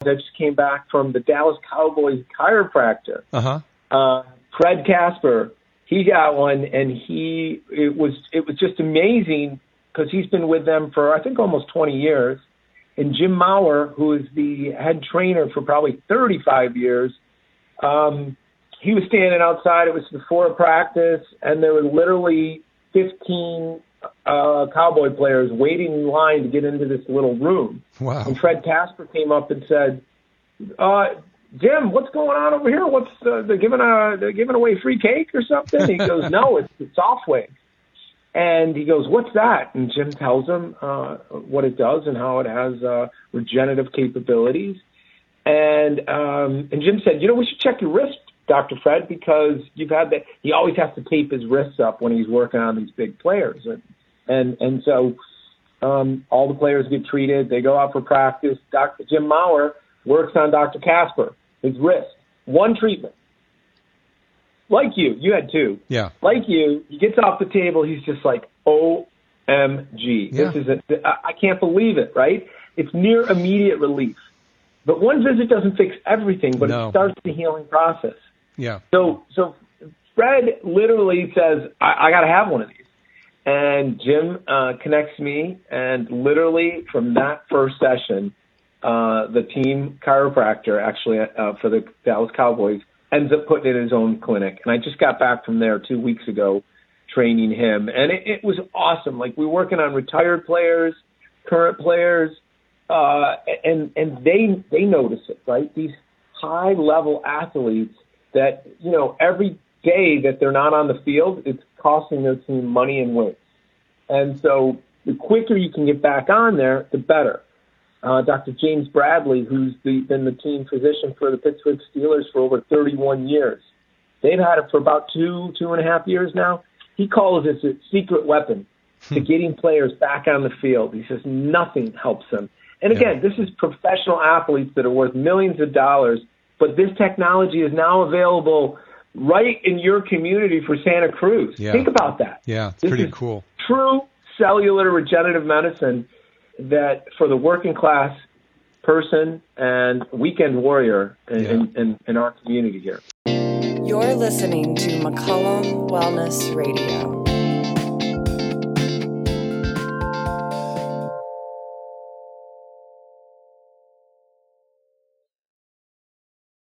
that just came back from the Dallas Cowboys chiropractor. Uh-huh. Uh Fred Casper, he got one, and he it was it was just amazing because he's been with them for I think almost 20 years. And Jim Maurer, who is the head trainer for probably 35 years, um, he was standing outside. It was before practice, and there were literally 15 uh, Cowboy players waiting in line to get into this little room. Wow. And Fred Casper came up and said, uh, "Jim, what's going on over here? What's uh, they're giving a they're giving away free cake or something?" He goes, "No, it's the SoftWave." And he goes, "What's that?" And Jim tells him uh, what it does and how it has uh, regenerative capabilities. And um, and Jim said, "You know, we should check your wrist, Doctor Fred, because you've had that. He always has to tape his wrists up when he's working on these big players, and and and so um, all the players get treated. They go out for practice. Dr. Jim Maurer works on Dr. Casper, his wrist. One treatment. Like you, you had two. Yeah. Like you, he gets off the table. He's just like, OMG. Yeah. This is a, I I can't believe it, right? It's near immediate relief. But one visit doesn't fix everything, but No. it starts the healing process. Yeah. So, so Fred literally says, I, I got to have one of these. And Jim uh, connects me, and literally from that first session, uh, the team chiropractor, actually uh, for the Dallas Cowboys, ends up putting in his own clinic. And I just got back from there two weeks ago, training him, and it, it was awesome. Like we were working on retired players, current players, uh, and and they they notice it, right? These high level athletes that you know every day that they're not on the field, it's costing their team money and weight. And so the quicker you can get back on there, the better. Uh, Dr. James Bradley, who's the, been the team physician for the Pittsburgh Steelers for over 31 years, they've had it for about two, two and a half years now. He calls this a secret weapon to getting players back on the field. He says nothing helps them. And again, this is professional athletes that are worth millions of dollars, but this technology is now available right in your community for Santa Cruz. Yeah. Think about that. Yeah. It's This pretty cool. True cellular regenerative medicine that for the working class person and weekend warrior in, Yeah. in, in, in our community here. You're listening to McCollum Wellness Radio.